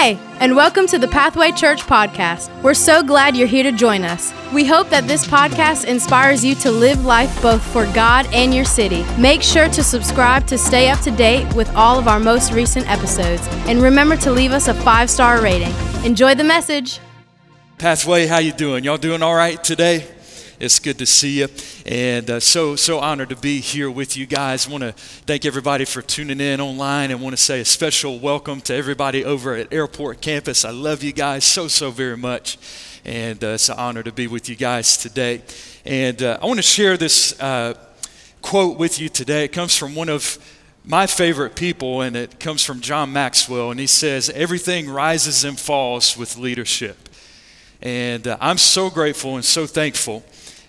Hey, and welcome to the Pathway Church podcast. We're so glad you're here to join us. We hope that this podcast inspires you to live life both for God and your city. Make sure to subscribe to stay up to date with all of our most recent episodes, and remember to leave us a five-star rating. Enjoy the message. Pathway, how you doing? Y'all doing all right today? It's good to see you, and uh, so so honored to be here with you guys. Want to thank everybody for tuning in online, and want to say a special welcome to everybody over at Airport Campus. I love you guys so so very much, and uh, it's an honor to be with you guys today. And uh, I want to share this uh, quote with you today. It comes from one of my favorite people, and it comes from John Maxwell, and he says, "Everything rises and falls with leadership." And uh, I'm so grateful and so thankful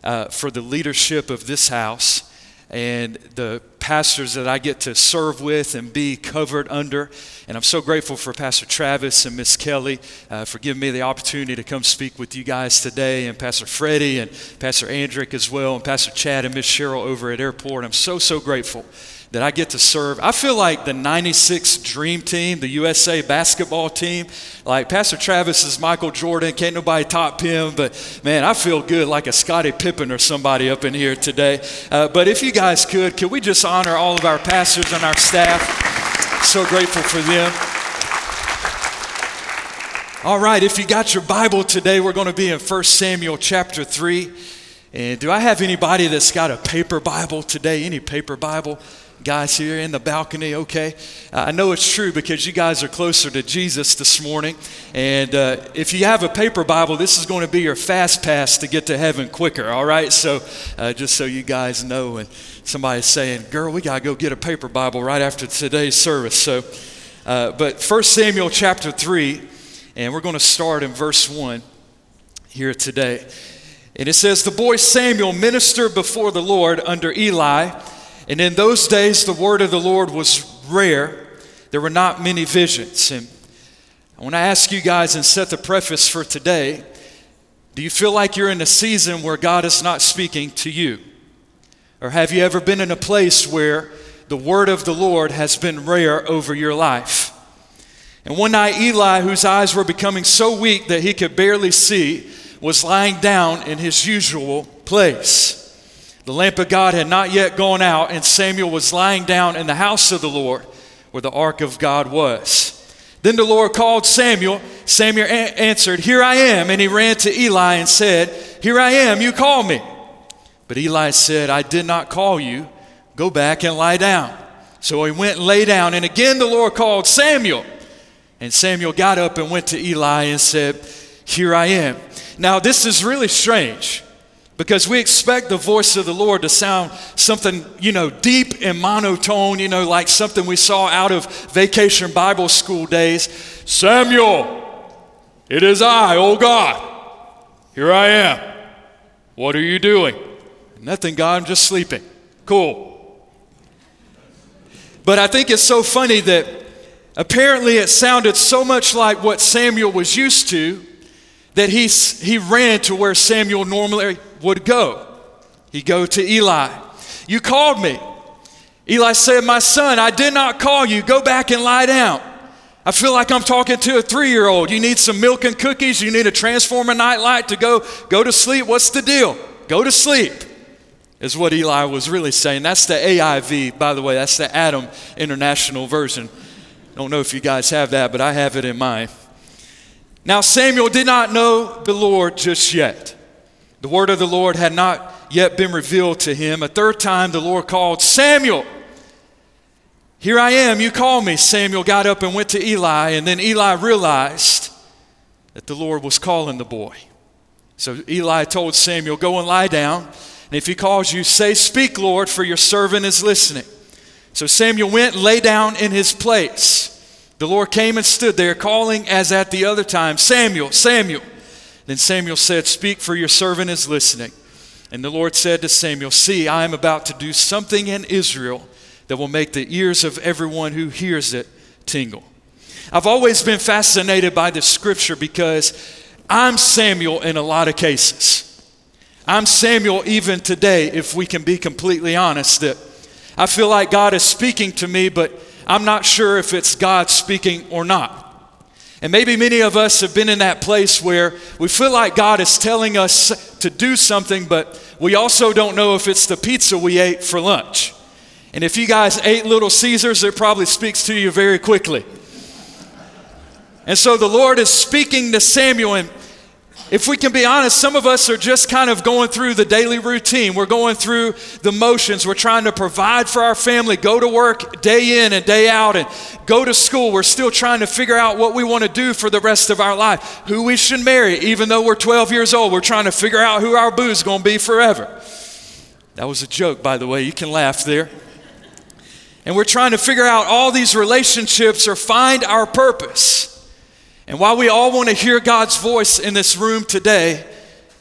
uh, for the leadership of this house and the pastors that I get to serve with and be covered under. And I'm so grateful for Pastor Travis and Miss Kelly uh, for giving me the opportunity to come speak with you guys today, and Pastor Freddie and Pastor Andrick as well, and Pastor Chad and Miss Cheryl over at Airport. I'm so, so grateful that I get to serve. I feel like the 96 Dream Team, the USA basketball team. Like Pastor Travis is Michael Jordan, can't nobody top him, but man, I feel good like a Scottie Pippen or somebody up in here today. Uh, but if you guys could, could we just honor all of our pastors and our staff? So grateful for them. All right, if you got your Bible today, we're going to be in 1 Samuel chapter 3. And do I have anybody that's got a paper Bible today? Any paper Bible? Guys here in the balcony, okay? Uh, I know it's true because you guys are closer to Jesus this morning. And uh, if you have a paper Bible, this is going to be your fast pass to get to heaven quicker, all right? So uh, just so you guys know, and somebody's saying, girl, we got to go get a paper Bible right after today's service. So, uh, but 1 Samuel chapter 3, and we're going to start in verse 1 here today. And it says, The boy Samuel ministered before the Lord under Eli and in those days, the word of the Lord was rare. There were not many visions. And I want to ask you guys and set the preface for today do you feel like you're in a season where God is not speaking to you? Or have you ever been in a place where the word of the Lord has been rare over your life? And one night, Eli, whose eyes were becoming so weak that he could barely see, was lying down in his usual place. The lamp of God had not yet gone out, and Samuel was lying down in the house of the Lord where the ark of God was. Then the Lord called Samuel. Samuel a- answered, Here I am. And he ran to Eli and said, Here I am, you call me. But Eli said, I did not call you. Go back and lie down. So he went and lay down. And again the Lord called Samuel. And Samuel got up and went to Eli and said, Here I am. Now, this is really strange because we expect the voice of the Lord to sound something, you know, deep and monotone, you know, like something we saw out of vacation Bible school days. Samuel, it is I, oh God. Here I am. What are you doing? Nothing, God, I'm just sleeping. Cool. But I think it's so funny that apparently it sounded so much like what Samuel was used to that he, he ran to where Samuel normally would go. He'd go to Eli. You called me. Eli said, My son, I did not call you. Go back and lie down. I feel like I'm talking to a three year old. You need some milk and cookies. You need a transformer nightlight to go, go to sleep. What's the deal? Go to sleep, is what Eli was really saying. That's the AIV, by the way. That's the Adam International Version. Don't know if you guys have that, but I have it in mine. Now, Samuel did not know the Lord just yet. The word of the Lord had not yet been revealed to him. A third time, the Lord called, Samuel. Here I am, you call me. Samuel got up and went to Eli, and then Eli realized that the Lord was calling the boy. So Eli told Samuel, Go and lie down, and if he calls you, say, Speak, Lord, for your servant is listening. So Samuel went and lay down in his place. The Lord came and stood there, calling as at the other time, Samuel, Samuel. Then Samuel said, Speak, for your servant is listening. And the Lord said to Samuel, See, I am about to do something in Israel that will make the ears of everyone who hears it tingle. I've always been fascinated by this scripture because I'm Samuel in a lot of cases. I'm Samuel even today, if we can be completely honest, that I feel like God is speaking to me, but I'm not sure if it's God speaking or not. And maybe many of us have been in that place where we feel like God is telling us to do something, but we also don't know if it's the pizza we ate for lunch. And if you guys ate Little Caesars, it probably speaks to you very quickly. And so the Lord is speaking to Samuel, and if we can be honest, some of us are just kind of going through the daily routine. We're going through the motions. We're trying to provide for our family, go to work day in and day out, and go to school. We're still trying to figure out what we want to do for the rest of our life, who we should marry. Even though we're 12 years old, we're trying to figure out who our boo's going to be forever. That was a joke, by the way. You can laugh there. And we're trying to figure out all these relationships or find our purpose. And while we all want to hear God's voice in this room today,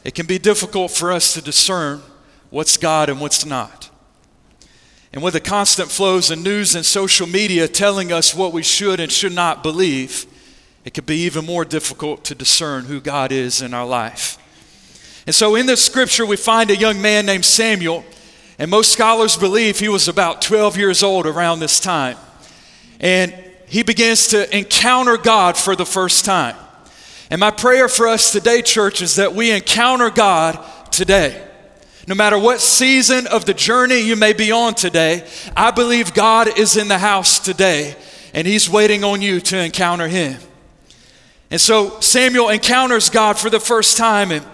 it can be difficult for us to discern what's God and what's not. And with the constant flows of news and social media telling us what we should and should not believe, it can be even more difficult to discern who God is in our life. And so in this scripture, we find a young man named Samuel, and most scholars believe he was about 12 years old around this time. And he begins to encounter God for the first time. And my prayer for us today, church, is that we encounter God today. No matter what season of the journey you may be on today, I believe God is in the house today and He's waiting on you to encounter Him. And so Samuel encounters God for the first time, and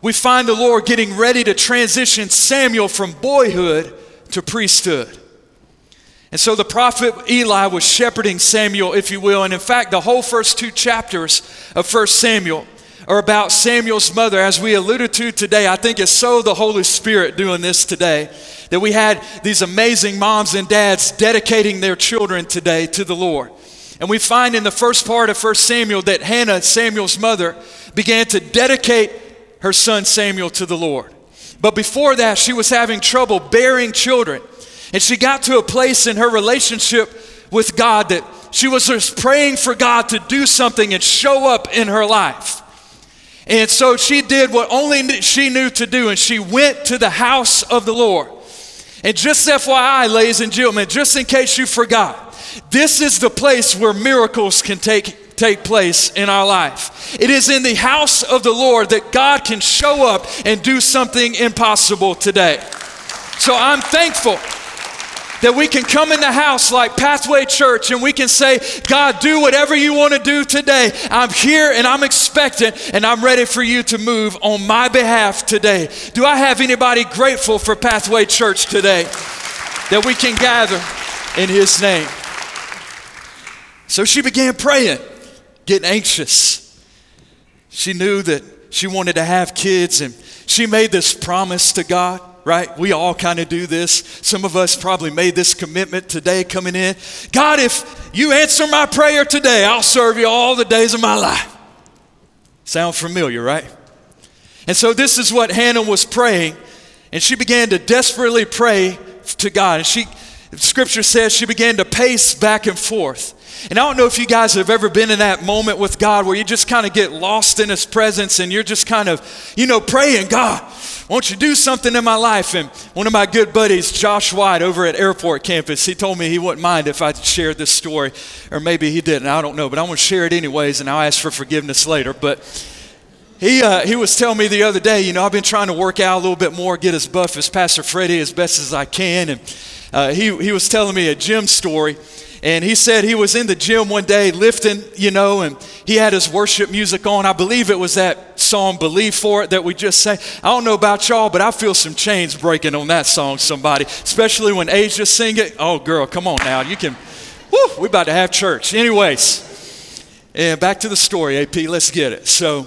we find the Lord getting ready to transition Samuel from boyhood to priesthood. And so the prophet Eli was shepherding Samuel, if you will. And in fact, the whole first two chapters of 1 Samuel are about Samuel's mother. As we alluded to today, I think it's so the Holy Spirit doing this today that we had these amazing moms and dads dedicating their children today to the Lord. And we find in the first part of 1 Samuel that Hannah, Samuel's mother, began to dedicate her son Samuel to the Lord. But before that, she was having trouble bearing children. And she got to a place in her relationship with God that she was just praying for God to do something and show up in her life. And so she did what only she knew to do, and she went to the house of the Lord. And just FYI, ladies and gentlemen, just in case you forgot, this is the place where miracles can take, take place in our life. It is in the house of the Lord that God can show up and do something impossible today. So I'm thankful that we can come in the house like Pathway Church and we can say, God, do whatever you want to do today. I'm here and I'm expectant and I'm ready for you to move on my behalf today. Do I have anybody grateful for Pathway Church today that we can gather in His name? So she began praying, getting anxious. She knew that she wanted to have kids and she made this promise to God right? We all kind of do this. Some of us probably made this commitment today coming in. God, if you answer my prayer today, I'll serve you all the days of my life. Sound familiar, right? And so this is what Hannah was praying, and she began to desperately pray to God. And she scripture says she began to pace back and forth. And I don't know if you guys have ever been in that moment with God where you just kind of get lost in His presence and you're just kind of, you know, praying, God, won't you do something in my life? And one of my good buddies, Josh White, over at Airport Campus, he told me he wouldn't mind if I shared this story, or maybe he didn't. I don't know, but I'm going to share it anyways, and I'll ask for forgiveness later. But he, uh, he was telling me the other day, you know, I've been trying to work out a little bit more, get as buff as Pastor Freddie as best as I can. And uh, he, he was telling me a gym story. And he said he was in the gym one day lifting, you know, and he had his worship music on. I believe it was that song, Believe For It, that we just sang. I don't know about y'all, but I feel some chains breaking on that song, somebody, especially when Asia sing it. Oh, girl, come on now. You can, whoo, we about to have church. Anyways, and back to the story, AP, let's get it. So,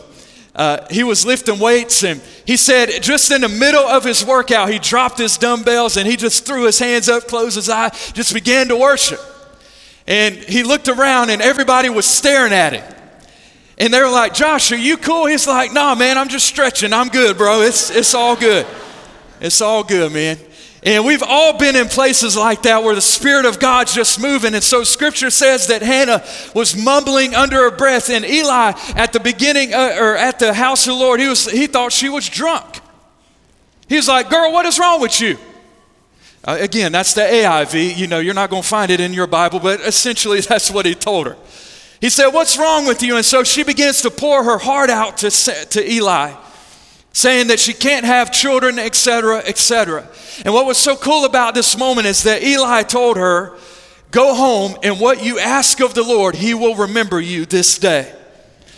uh, he was lifting weights and he said just in the middle of his workout he dropped his dumbbells and he just threw his hands up closed his eye just began to worship and he looked around and everybody was staring at him. And they were like, Josh, are you cool? He's like, nah, man, I'm just stretching. I'm good, bro. It's, it's all good. It's all good, man. And we've all been in places like that where the Spirit of God's just moving. And so scripture says that Hannah was mumbling under her breath. And Eli, at the beginning, uh, or at the house of the Lord, he, was, he thought she was drunk. He was like, Girl, what is wrong with you? Uh, again, that's the AIV. You know, you're not going to find it in your Bible, but essentially that's what he told her. He said, What's wrong with you? And so she begins to pour her heart out to, to Eli, saying that she can't have children, etc., etc. And what was so cool about this moment is that Eli told her, Go home, and what you ask of the Lord, He will remember you this day.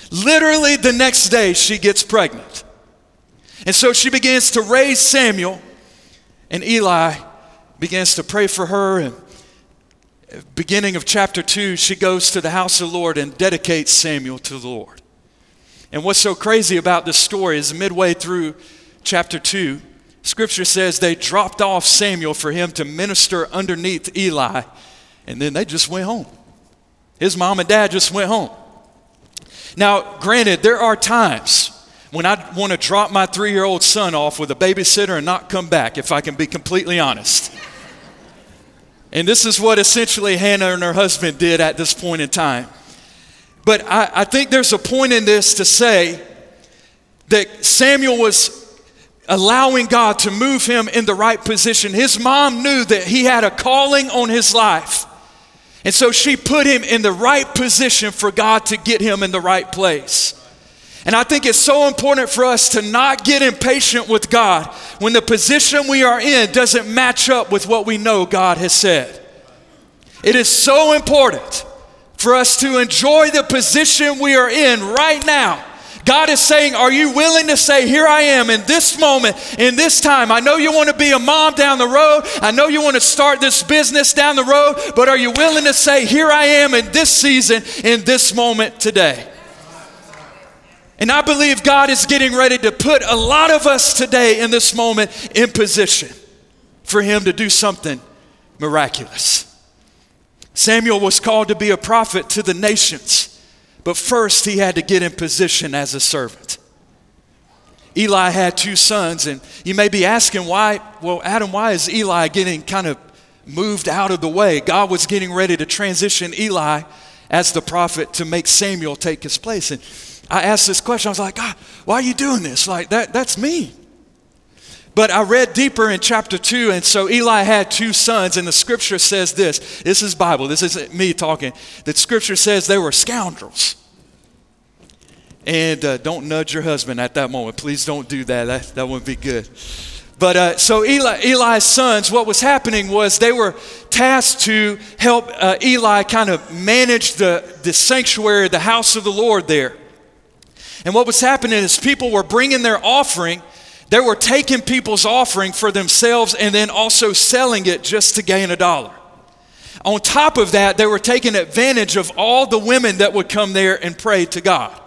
Literally, the next day, she gets pregnant. And so she begins to raise Samuel, and Eli begins to pray for her. And beginning of chapter 2, she goes to the house of the Lord and dedicates Samuel to the Lord. And what's so crazy about this story is midway through chapter 2, scripture says they dropped off Samuel for him to minister underneath Eli and then they just went home. His mom and dad just went home. Now, granted, there are times when I want to drop my three year old son off with a babysitter and not come back, if I can be completely honest. And this is what essentially Hannah and her husband did at this point in time. But I, I think there's a point in this to say that Samuel was allowing God to move him in the right position. His mom knew that he had a calling on his life. And so she put him in the right position for God to get him in the right place. And I think it's so important for us to not get impatient with God when the position we are in doesn't match up with what we know God has said. It is so important for us to enjoy the position we are in right now God is saying, Are you willing to say, Here I am in this moment, in this time? I know you want to be a mom down the road. I know you want to start this business down the road, but are you willing to say, Here I am in this season, in this moment today? And I believe God is getting ready to put a lot of us today in this moment in position for Him to do something miraculous. Samuel was called to be a prophet to the nations. But first, he had to get in position as a servant. Eli had two sons, and you may be asking why, well, Adam, why is Eli getting kind of moved out of the way? God was getting ready to transition Eli as the prophet to make Samuel take his place. And I asked this question, I was like, God, why are you doing this? Like, that, that's me. But I read deeper in chapter 2, and so Eli had two sons, and the scripture says this this is Bible, this isn't me talking. The scripture says they were scoundrels. And uh, don't nudge your husband at that moment. Please don't do that. That, that wouldn't be good. But uh, so Eli, Eli's sons, what was happening was they were tasked to help uh, Eli kind of manage the, the sanctuary, the house of the Lord there. And what was happening is people were bringing their offering they were taking people's offering for themselves and then also selling it just to gain a dollar. On top of that, they were taking advantage of all the women that would come there and pray to God.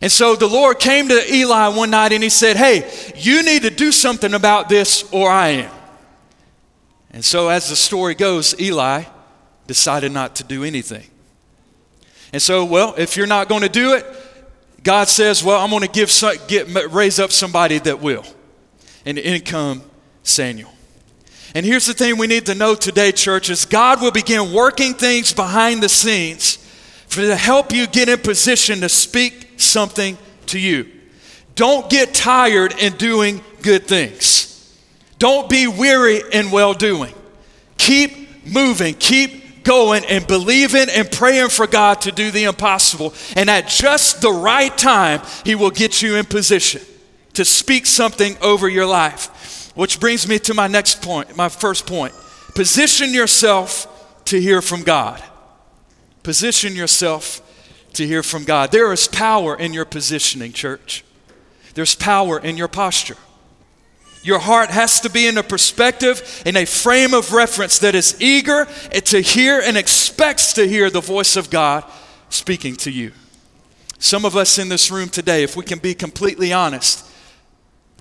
And so the Lord came to Eli one night and he said, Hey, you need to do something about this or I am. And so, as the story goes, Eli decided not to do anything. And so, well, if you're not going to do it, God says, Well, I'm going to give some, get, raise up somebody that will. And in come Samuel. And here's the thing we need to know today, church, is God will begin working things behind the scenes for to help you get in position to speak something to you. Don't get tired in doing good things. Don't be weary in well doing. Keep moving. Keep going and believing and praying for God to do the impossible. And at just the right time, He will get you in position to speak something over your life. Which brings me to my next point, my first point. Position yourself to hear from God. Position yourself to hear from God. There is power in your positioning, church. There's power in your posture. Your heart has to be in a perspective, in a frame of reference that is eager to hear and expects to hear the voice of God speaking to you. Some of us in this room today, if we can be completely honest,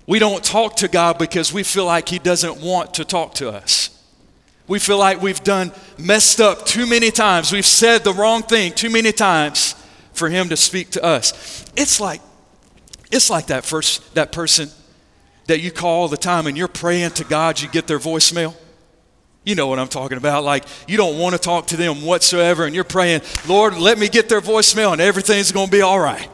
we don't talk to God because we feel like He doesn't want to talk to us. We feel like we've done messed up too many times. We've said the wrong thing too many times for Him to speak to us. It's like, it's like that first that person that you call all the time and you're praying to God, you get their voicemail? You know what I'm talking about. Like, you don't want to talk to them whatsoever, and you're praying, Lord, let me get their voicemail, and everything's going to be all right.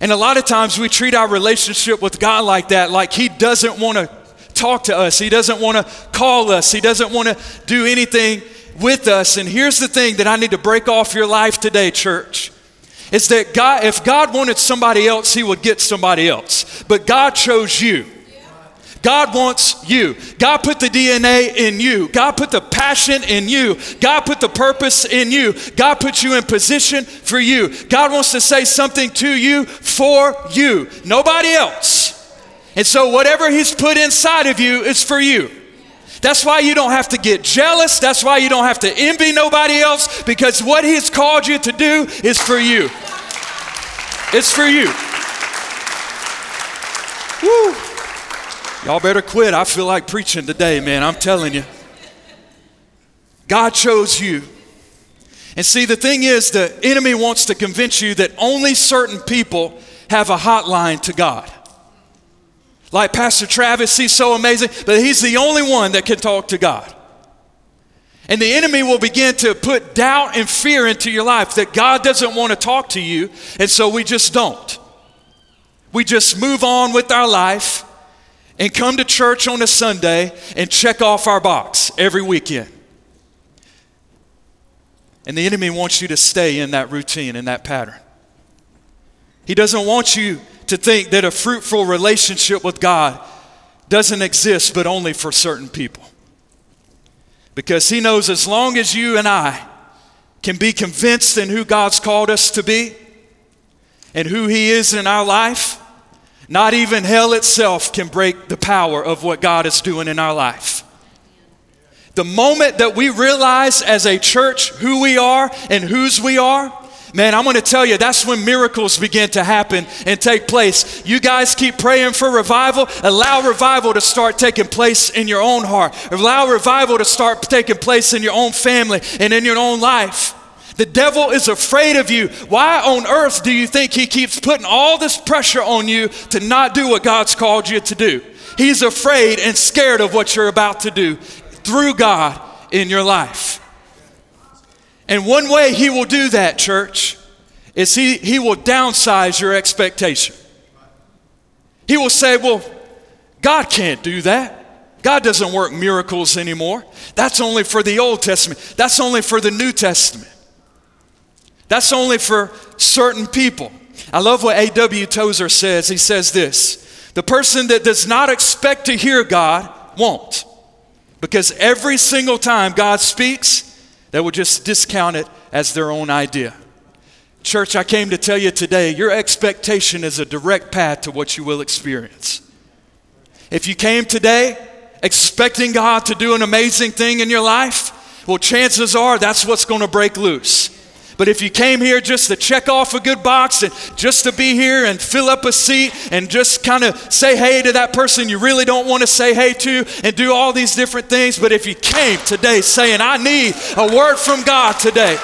And a lot of times we treat our relationship with God like that, like He doesn't want to talk to us, He doesn't want to call us, He doesn't want to do anything with us. And here's the thing that I need to break off your life today, church. Is that God, if God wanted somebody else, He would get somebody else. But God chose you. God wants you. God put the DNA in you. God put the passion in you. God put the purpose in you. God put you in position for you. God wants to say something to you for you, nobody else. And so, whatever He's put inside of you is for you. That's why you don't have to get jealous. That's why you don't have to envy nobody else because what He's called you to do is for you. It's for you. Woo. Y'all better quit. I feel like preaching today, man. I'm telling you. God chose you. And see, the thing is, the enemy wants to convince you that only certain people have a hotline to God. Like Pastor Travis, he's so amazing, but he's the only one that can talk to God. And the enemy will begin to put doubt and fear into your life that God doesn't want to talk to you, and so we just don't. We just move on with our life and come to church on a Sunday and check off our box every weekend. And the enemy wants you to stay in that routine, in that pattern. He doesn't want you to think that a fruitful relationship with God doesn't exist, but only for certain people. Because he knows as long as you and I can be convinced in who God's called us to be and who he is in our life, not even hell itself can break the power of what God is doing in our life. The moment that we realize as a church who we are and whose we are, man, I'm going to tell you, that's when miracles begin to happen and take place. You guys keep praying for revival. Allow revival to start taking place in your own heart. Allow revival to start taking place in your own family and in your own life. The devil is afraid of you. Why on earth do you think he keeps putting all this pressure on you to not do what God's called you to do? He's afraid and scared of what you're about to do through God in your life. And one way he will do that, church, is he, he will downsize your expectation. He will say, Well, God can't do that. God doesn't work miracles anymore. That's only for the Old Testament, that's only for the New Testament. That's only for certain people. I love what A.W. Tozer says. He says this The person that does not expect to hear God won't. Because every single time God speaks, they will just discount it as their own idea. Church, I came to tell you today your expectation is a direct path to what you will experience. If you came today expecting God to do an amazing thing in your life, well, chances are that's what's going to break loose. But if you came here just to check off a good box and just to be here and fill up a seat and just kind of say hey to that person you really don't want to say hey to and do all these different things, but if you came today saying, I need a word from God today.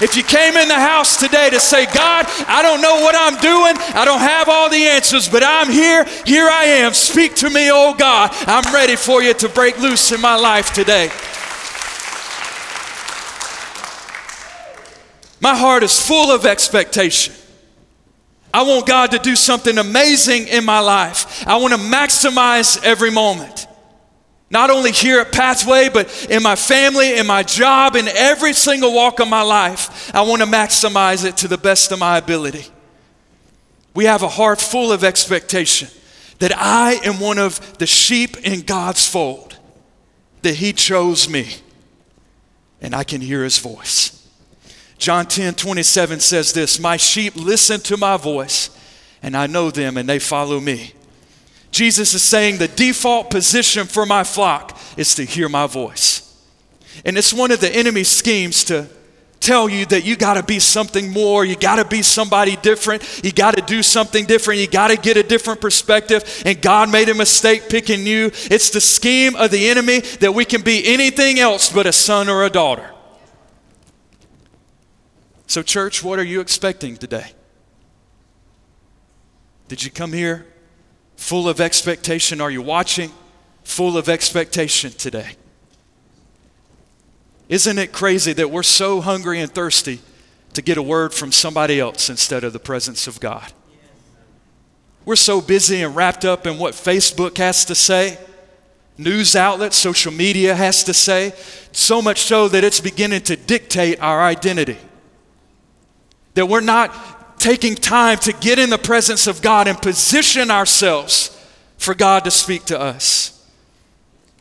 If you came in the house today to say, God, I don't know what I'm doing, I don't have all the answers, but I'm here, here I am. Speak to me, oh God. I'm ready for you to break loose in my life today. My heart is full of expectation. I want God to do something amazing in my life. I want to maximize every moment. Not only here at Pathway, but in my family, in my job, in every single walk of my life. I want to maximize it to the best of my ability. We have a heart full of expectation that I am one of the sheep in God's fold, that He chose me, and I can hear His voice. John 10 27 says this My sheep listen to my voice, and I know them, and they follow me. Jesus is saying the default position for my flock is to hear my voice. And it's one of the enemy's schemes to tell you that you got to be something more, you got to be somebody different, you got to do something different, you got to get a different perspective, and God made a mistake picking you. It's the scheme of the enemy that we can be anything else but a son or a daughter. So, church, what are you expecting today? Did you come here full of expectation? Are you watching full of expectation today? Isn't it crazy that we're so hungry and thirsty to get a word from somebody else instead of the presence of God? We're so busy and wrapped up in what Facebook has to say news outlets, social media has to say, so much so that it's beginning to dictate our identity. That we're not taking time to get in the presence of God and position ourselves for God to speak to us.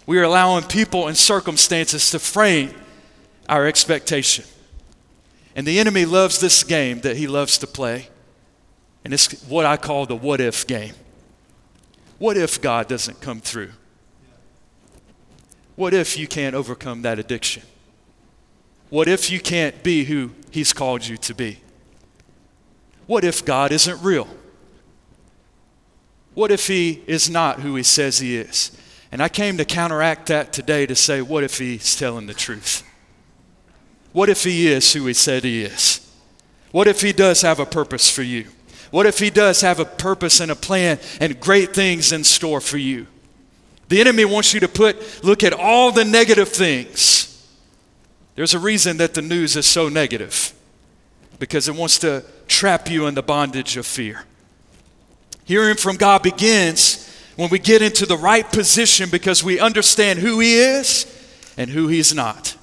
We are allowing people and circumstances to frame our expectation. And the enemy loves this game that he loves to play. And it's what I call the what if game. What if God doesn't come through? What if you can't overcome that addiction? What if you can't be who He's called you to be? What if God isn't real? What if He is not who He says He is? And I came to counteract that today to say, what if He's telling the truth? What if He is who He said He is? What if He does have a purpose for you? What if He does have a purpose and a plan and great things in store for you? The enemy wants you to put, look at all the negative things. There's a reason that the news is so negative because it wants to trap you in the bondage of fear. Hearing from God begins when we get into the right position because we understand who He is and who He's not.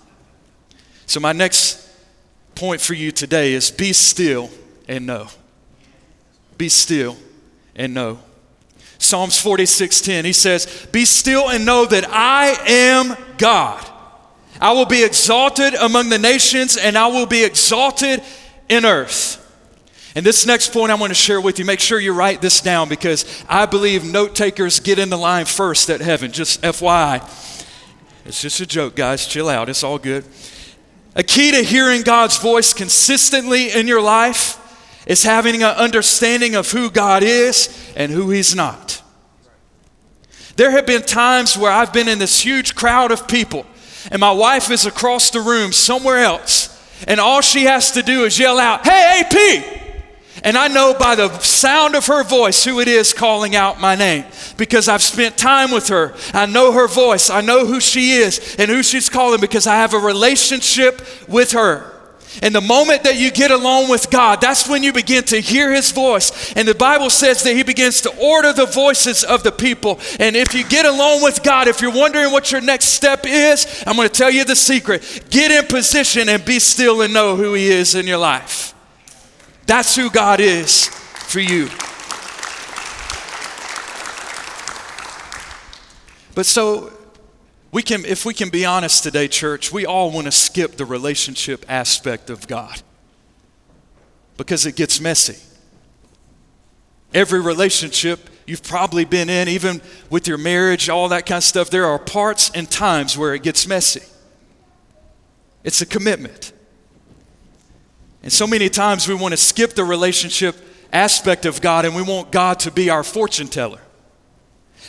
So, my next point for you today is be still and know. Be still and know. Psalms 46:10. He says, "Be still and know that I am God. I will be exalted among the nations and I will be exalted in earth." And this next point I want to share with you, make sure you write this down because I believe note takers get in the line first at heaven. Just FYI. It's just a joke, guys. Chill out. It's all good. A key to hearing God's voice consistently in your life is having an understanding of who God is and who He's not. There have been times where I've been in this huge crowd of people, and my wife is across the room somewhere else, and all she has to do is yell out, Hey, AP! And I know by the sound of her voice who it is calling out my name because I've spent time with her. I know her voice. I know who she is and who she's calling because I have a relationship with her. And the moment that you get alone with God, that's when you begin to hear His voice. And the Bible says that He begins to order the voices of the people. And if you get alone with God, if you're wondering what your next step is, I'm going to tell you the secret. Get in position and be still and know who He is in your life. That's who God is for you. But so we can, if we can be honest today, church, we all want to skip the relationship aspect of God because it gets messy. Every relationship you've probably been in, even with your marriage, all that kind of stuff, there are parts and times where it gets messy. It's a commitment. And so many times we want to skip the relationship aspect of God and we want God to be our fortune teller.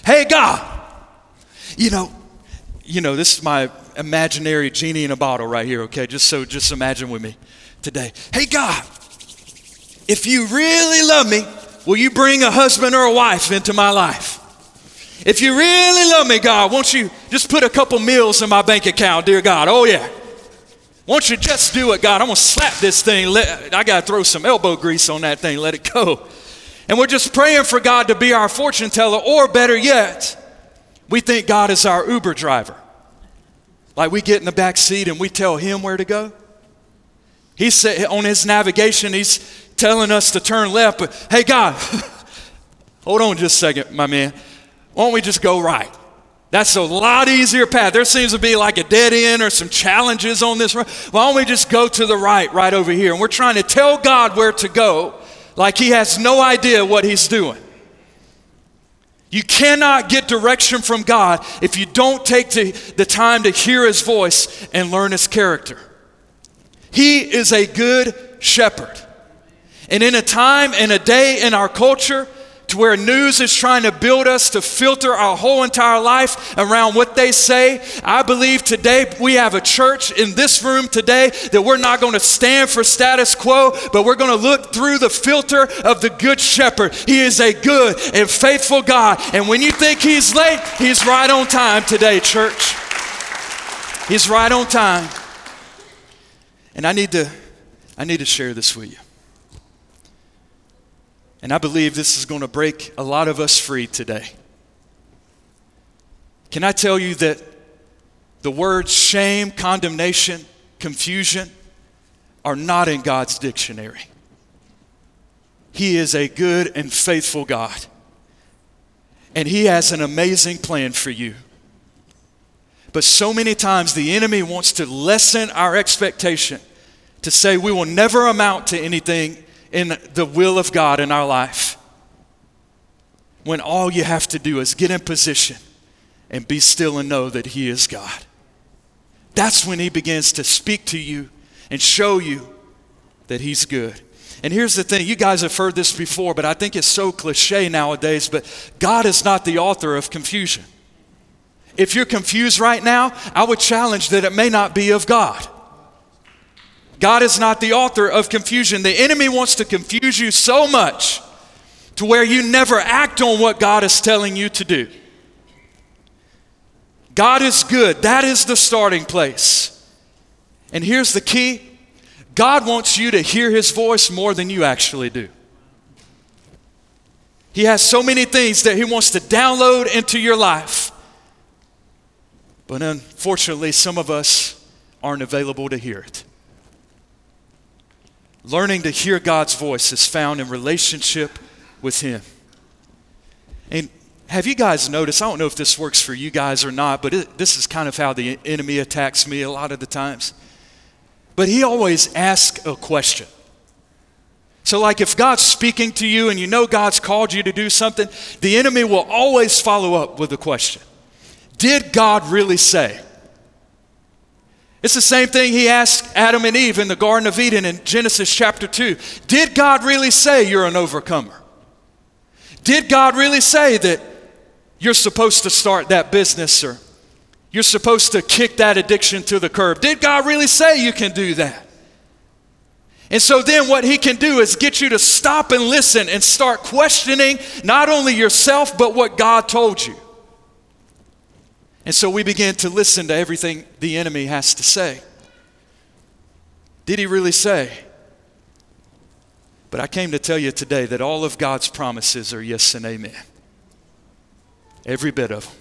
Hey, God, you know, you know, this is my imaginary genie in a bottle right here, okay? Just so, just imagine with me today. Hey, God, if you really love me, will you bring a husband or a wife into my life? If you really love me, God, won't you just put a couple meals in my bank account, dear God? Oh, yeah. Won't you just do it, God? I'm going to slap this thing. Let, I got to throw some elbow grease on that thing, let it go. And we're just praying for God to be our fortune teller, or better yet, we think God is our Uber driver. Like we get in the back seat and we tell him where to go. He's on his navigation, he's telling us to turn left, but hey, God, hold on just a second, my man. Why don't we just go right? That's a lot easier path. There seems to be like a dead end or some challenges on this road. Why don't we just go to the right, right over here? And we're trying to tell God where to go, like He has no idea what He's doing. You cannot get direction from God if you don't take the time to hear His voice and learn His character. He is a good shepherd. And in a time and a day in our culture where news is trying to build us to filter our whole entire life around what they say. I believe today we have a church in this room today that we're not going to stand for status quo, but we're going to look through the filter of the Good Shepherd. He is a good and faithful God. And when you think He's late, He's right on time today, church. He's right on time. And I need to, I need to share this with you. And I believe this is going to break a lot of us free today. Can I tell you that the words shame, condemnation, confusion are not in God's dictionary? He is a good and faithful God. And He has an amazing plan for you. But so many times the enemy wants to lessen our expectation to say we will never amount to anything in the will of God in our life. When all you have to do is get in position and be still and know that He is God. That's when He begins to speak to you and show you that He's good. And here's the thing you guys have heard this before, but I think it's so cliche nowadays. But God is not the author of confusion. If you're confused right now, I would challenge that it may not be of God. God is not the author of confusion. The enemy wants to confuse you so much to where you never act on what God is telling you to do. God is good. That is the starting place. And here's the key God wants you to hear his voice more than you actually do. He has so many things that he wants to download into your life. But unfortunately, some of us aren't available to hear it. Learning to hear God's voice is found in relationship with Him. And have you guys noticed? I don't know if this works for you guys or not, but it, this is kind of how the enemy attacks me a lot of the times. But he always asks a question. So, like if God's speaking to you and you know God's called you to do something, the enemy will always follow up with a question Did God really say? It's the same thing he asked Adam and Eve in the Garden of Eden in Genesis chapter 2. Did God really say you're an overcomer? Did God really say that you're supposed to start that business or you're supposed to kick that addiction to the curb. Did God really say you can do that? And so then what he can do is get you to stop and listen and start questioning not only yourself, but what God told you. And so we begin to listen to everything the enemy has to say. Did he really say? But I came to tell you today that all of God's promises are yes and amen. Every bit of them.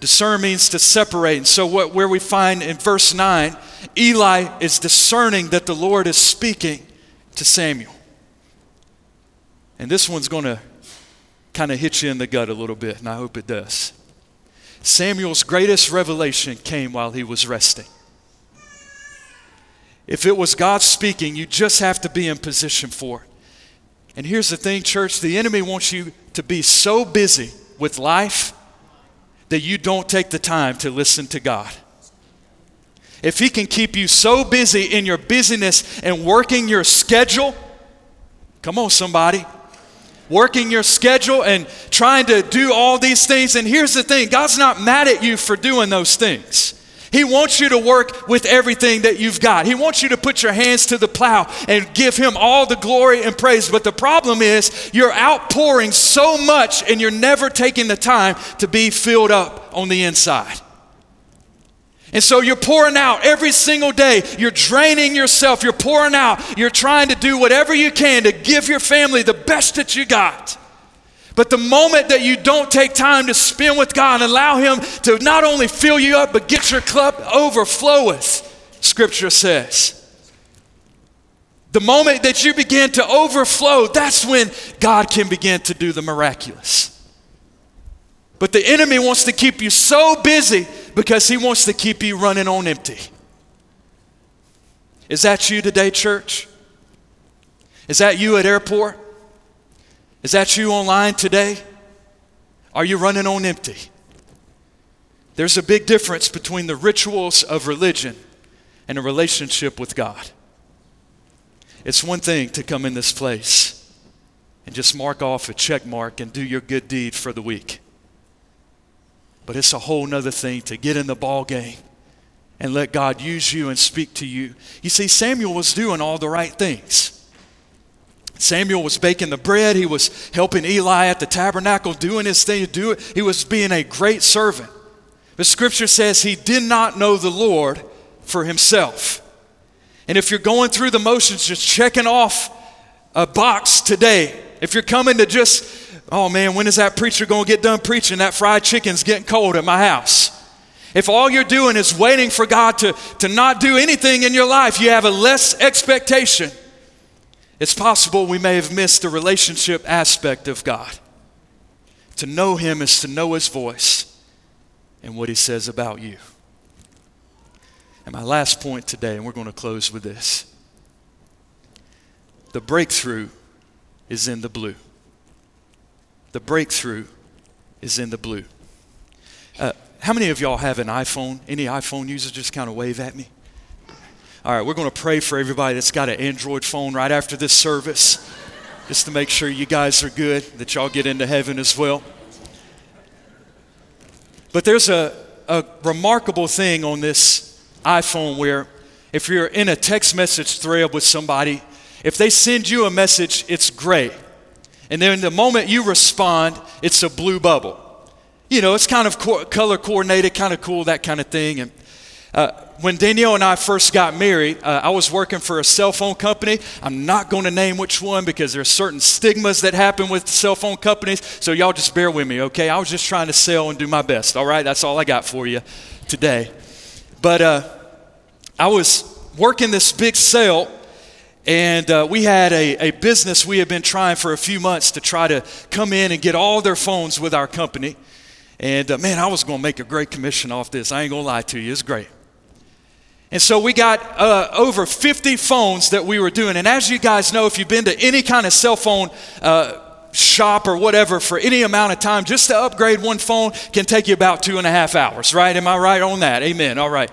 Discern means to separate. And so, what, where we find in verse 9, Eli is discerning that the Lord is speaking to Samuel. And this one's going to kind of hit you in the gut a little bit, and I hope it does. Samuel's greatest revelation came while he was resting. If it was God speaking, you just have to be in position for it. And here's the thing, church the enemy wants you to be so busy with life that you don't take the time to listen to God. If He can keep you so busy in your busyness and working your schedule, come on, somebody, working your schedule and trying to do all these things. And here's the thing God's not mad at you for doing those things. He wants you to work with everything that you've got. He wants you to put your hands to the plow and give Him all the glory and praise. But the problem is, you're outpouring so much and you're never taking the time to be filled up on the inside. And so you're pouring out every single day. You're draining yourself. You're pouring out. You're trying to do whatever you can to give your family the best that you got. But the moment that you don't take time to spend with God and allow Him to not only fill you up, but get your cup overfloweth, Scripture says. The moment that you begin to overflow, that's when God can begin to do the miraculous. But the enemy wants to keep you so busy because he wants to keep you running on empty. Is that you today, church? Is that you at airport? Is that you online today? Are you running on empty? There's a big difference between the rituals of religion and a relationship with God. It's one thing to come in this place and just mark off a check mark and do your good deed for the week. But it's a whole nother thing to get in the ball game and let God use you and speak to you. You see, Samuel was doing all the right things. Samuel was baking the bread. He was helping Eli at the tabernacle, doing his thing to do it. He was being a great servant. The scripture says he did not know the Lord for himself. And if you're going through the motions, just checking off a box today, if you're coming to just Oh man, when is that preacher going to get done preaching? That fried chicken's getting cold at my house. If all you're doing is waiting for God to, to not do anything in your life, you have a less expectation. It's possible we may have missed the relationship aspect of God. To know Him is to know His voice and what He says about you. And my last point today, and we're going to close with this the breakthrough is in the blue. The breakthrough is in the blue. Uh, how many of y'all have an iPhone? Any iPhone users just kind of wave at me? All right, we're going to pray for everybody that's got an Android phone right after this service, just to make sure you guys are good, that y'all get into heaven as well. But there's a, a remarkable thing on this iPhone where if you're in a text message thread with somebody, if they send you a message, it's gray. And then the moment you respond, it's a blue bubble. You know, it's kind of co- color coordinated, kind of cool, that kind of thing. And uh, when Danielle and I first got married, uh, I was working for a cell phone company. I'm not going to name which one because there are certain stigmas that happen with cell phone companies. So y'all just bear with me, okay? I was just trying to sell and do my best, all right? That's all I got for you today. But uh, I was working this big sale and uh, we had a, a business we had been trying for a few months to try to come in and get all their phones with our company. And uh, man, I was going to make a great commission off this. I ain't going to lie to you. It's great. And so we got uh, over 50 phones that we were doing. And as you guys know, if you've been to any kind of cell phone uh, shop or whatever for any amount of time, just to upgrade one phone can take you about two and a half hours, right? Am I right on that? Amen. All right.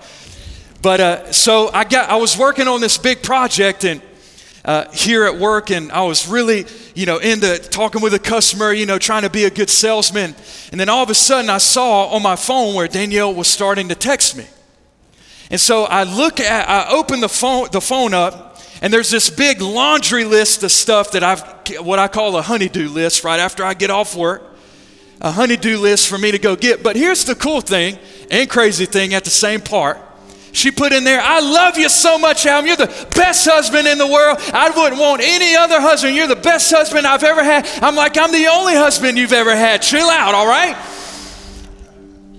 But uh, so I got, I was working on this big project and uh, here at work, and I was really, you know, into talking with a customer, you know, trying to be a good salesman. And then all of a sudden, I saw on my phone where Danielle was starting to text me. And so I look at, I open the phone, the phone up, and there's this big laundry list of stuff that I've, what I call a honeydew list, right after I get off work. A honeydew list for me to go get. But here's the cool thing and crazy thing at the same part she put in there, I love you so much, Adam. You're the best husband in the world. I wouldn't want any other husband. You're the best husband I've ever had. I'm like, I'm the only husband you've ever had. Chill out, all right?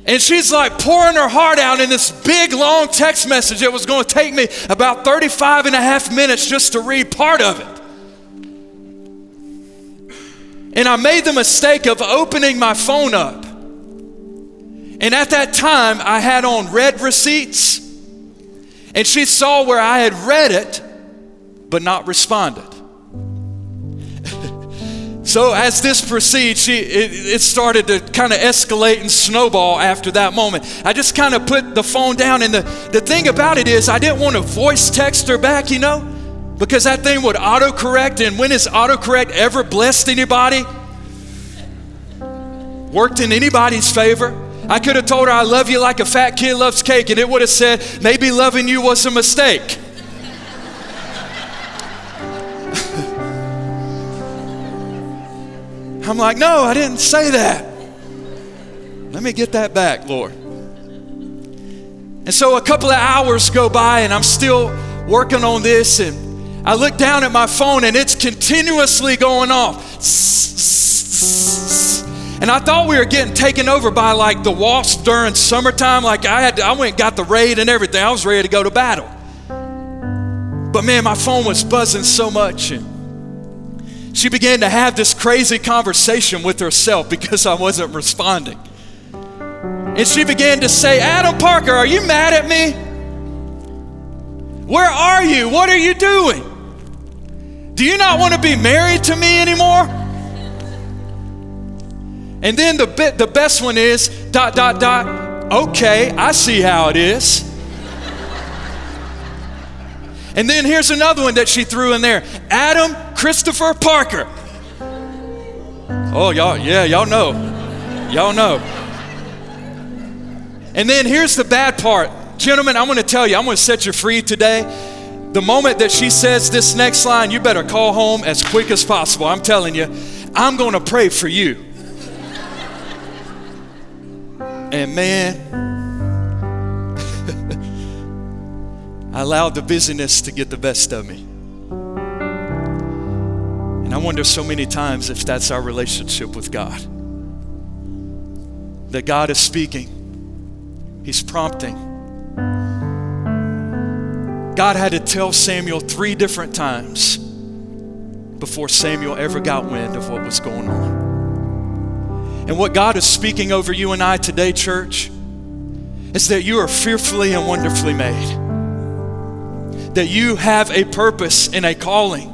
And she's like pouring her heart out in this big, long text message. It was going to take me about 35 and a half minutes just to read part of it. And I made the mistake of opening my phone up. And at that time, I had on read receipts. And she saw where I had read it, but not responded. so as this proceeds, she, it, it started to kind of escalate and snowball after that moment. I just kind of put the phone down, and the, the thing about it is, I didn't want to voice text her back, you know, because that thing would autocorrect. And when has autocorrect ever blessed anybody? Worked in anybody's favor? I could have told her I love you like a fat kid loves cake, and it would have said, maybe loving you was a mistake. I'm like, no, I didn't say that. Let me get that back, Lord. And so a couple of hours go by, and I'm still working on this, and I look down at my phone, and it's continuously going off. And I thought we were getting taken over by like the wasp during summertime. Like I had, to, I went got the raid and everything. I was ready to go to battle. But man, my phone was buzzing so much. And she began to have this crazy conversation with herself because I wasn't responding. And she began to say, Adam Parker, are you mad at me? Where are you? What are you doing? Do you not want to be married to me anymore? And then the bit, the best one is dot dot dot. Okay, I see how it is. and then here's another one that she threw in there. Adam Christopher Parker. Oh, y'all, yeah, y'all know. Y'all know. And then here's the bad part. Gentlemen, I'm going to tell you, I'm going to set you free today. The moment that she says this next line, you better call home as quick as possible. I'm telling you, I'm going to pray for you. And man, I allowed the busyness to get the best of me. And I wonder so many times if that's our relationship with God. That God is speaking, He's prompting. God had to tell Samuel three different times before Samuel ever got wind of what was going on. And what God is speaking over you and I today, church, is that you are fearfully and wonderfully made. That you have a purpose and a calling.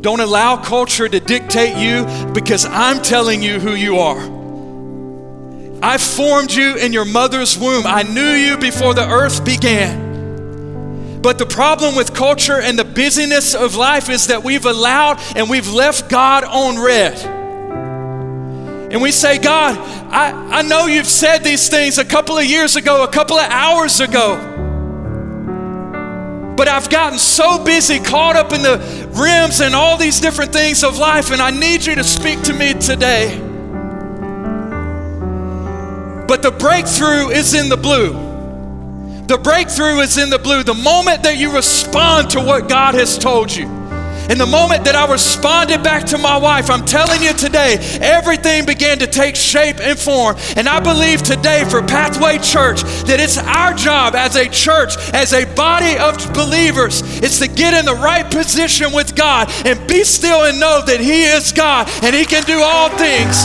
Don't allow culture to dictate you because I'm telling you who you are. I formed you in your mother's womb. I knew you before the earth began. But the problem with culture and the busyness of life is that we've allowed and we've left God on read. And we say, God, I, I know you've said these things a couple of years ago, a couple of hours ago. But I've gotten so busy, caught up in the rims and all these different things of life, and I need you to speak to me today. But the breakthrough is in the blue. The breakthrough is in the blue. The moment that you respond to what God has told you. And the moment that I responded back to my wife, I'm telling you today, everything began to take shape and form. And I believe today for Pathway Church that it's our job as a church, as a body of believers, it's to get in the right position with God and be still and know that He is God and He can do all things.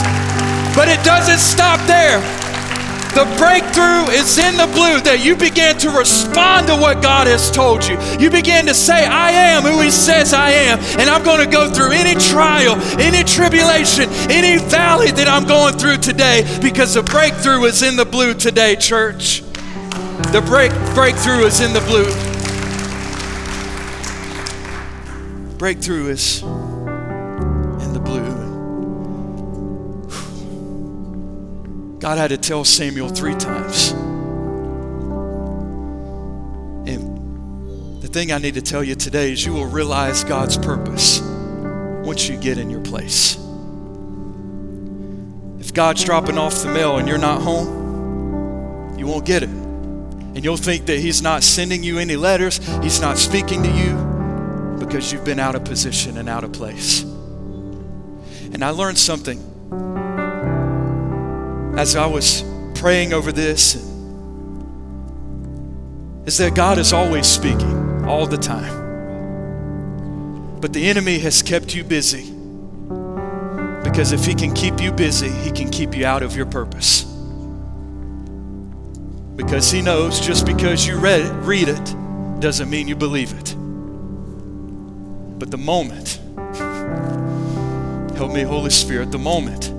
But it doesn't stop there. The breakthrough is in the blue that you begin to respond to what God has told you. You begin to say, I am who He says I am, and I'm going to go through any trial, any tribulation, any valley that I'm going through today because the breakthrough is in the blue today, church. The break, breakthrough is in the blue. Breakthrough is God had to tell Samuel three times. And the thing I need to tell you today is you will realize God's purpose once you get in your place. If God's dropping off the mail and you're not home, you won't get it. And you'll think that He's not sending you any letters, He's not speaking to you because you've been out of position and out of place. And I learned something as I was praying over this is that God is always speaking all the time. But the enemy has kept you busy because if he can keep you busy, he can keep you out of your purpose. Because he knows just because you read it, read it doesn't mean you believe it. But the moment, help me, Holy Spirit, the moment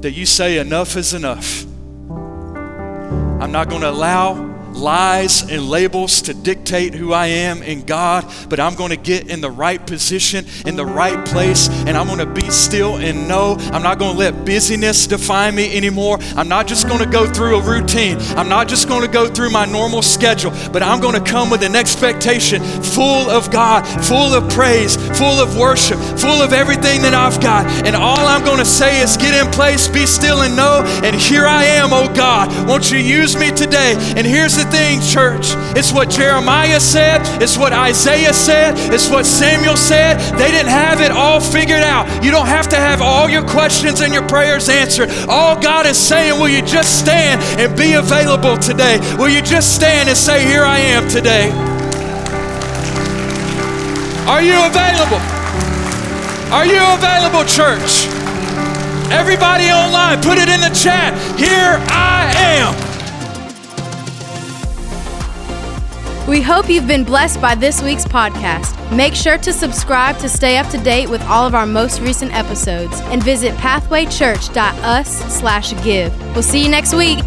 that you say enough is enough. I'm not going to allow lies and labels to dictate who I am in God, but I'm going to get in the right position, in the right place, and I'm going to be still and know I'm not going to let busyness define me anymore. I'm not just going to go through a routine. I'm not just going to go through my normal schedule, but I'm going to come with an expectation full of God, full of praise, full of worship, full of everything that I've got. And all I'm going to say is get in place, be still, and know. And here I am, oh God. Won't you use me today? And here's the thing, church. It's what Jeremiah said, it's what Isaiah said, it's what Samuel said. They didn't have it all figured out. You don't have to have all your questions and your prayers answered. All God is saying, will you just stand and be available today? Will you just stand and say, Here I am today? Are you available? Are you available, church? Everybody online, put it in the chat. Here I am. We hope you've been blessed by this week's podcast. Make sure to subscribe to stay up to date with all of our most recent episodes and visit pathwaychurch.us/give. We'll see you next week.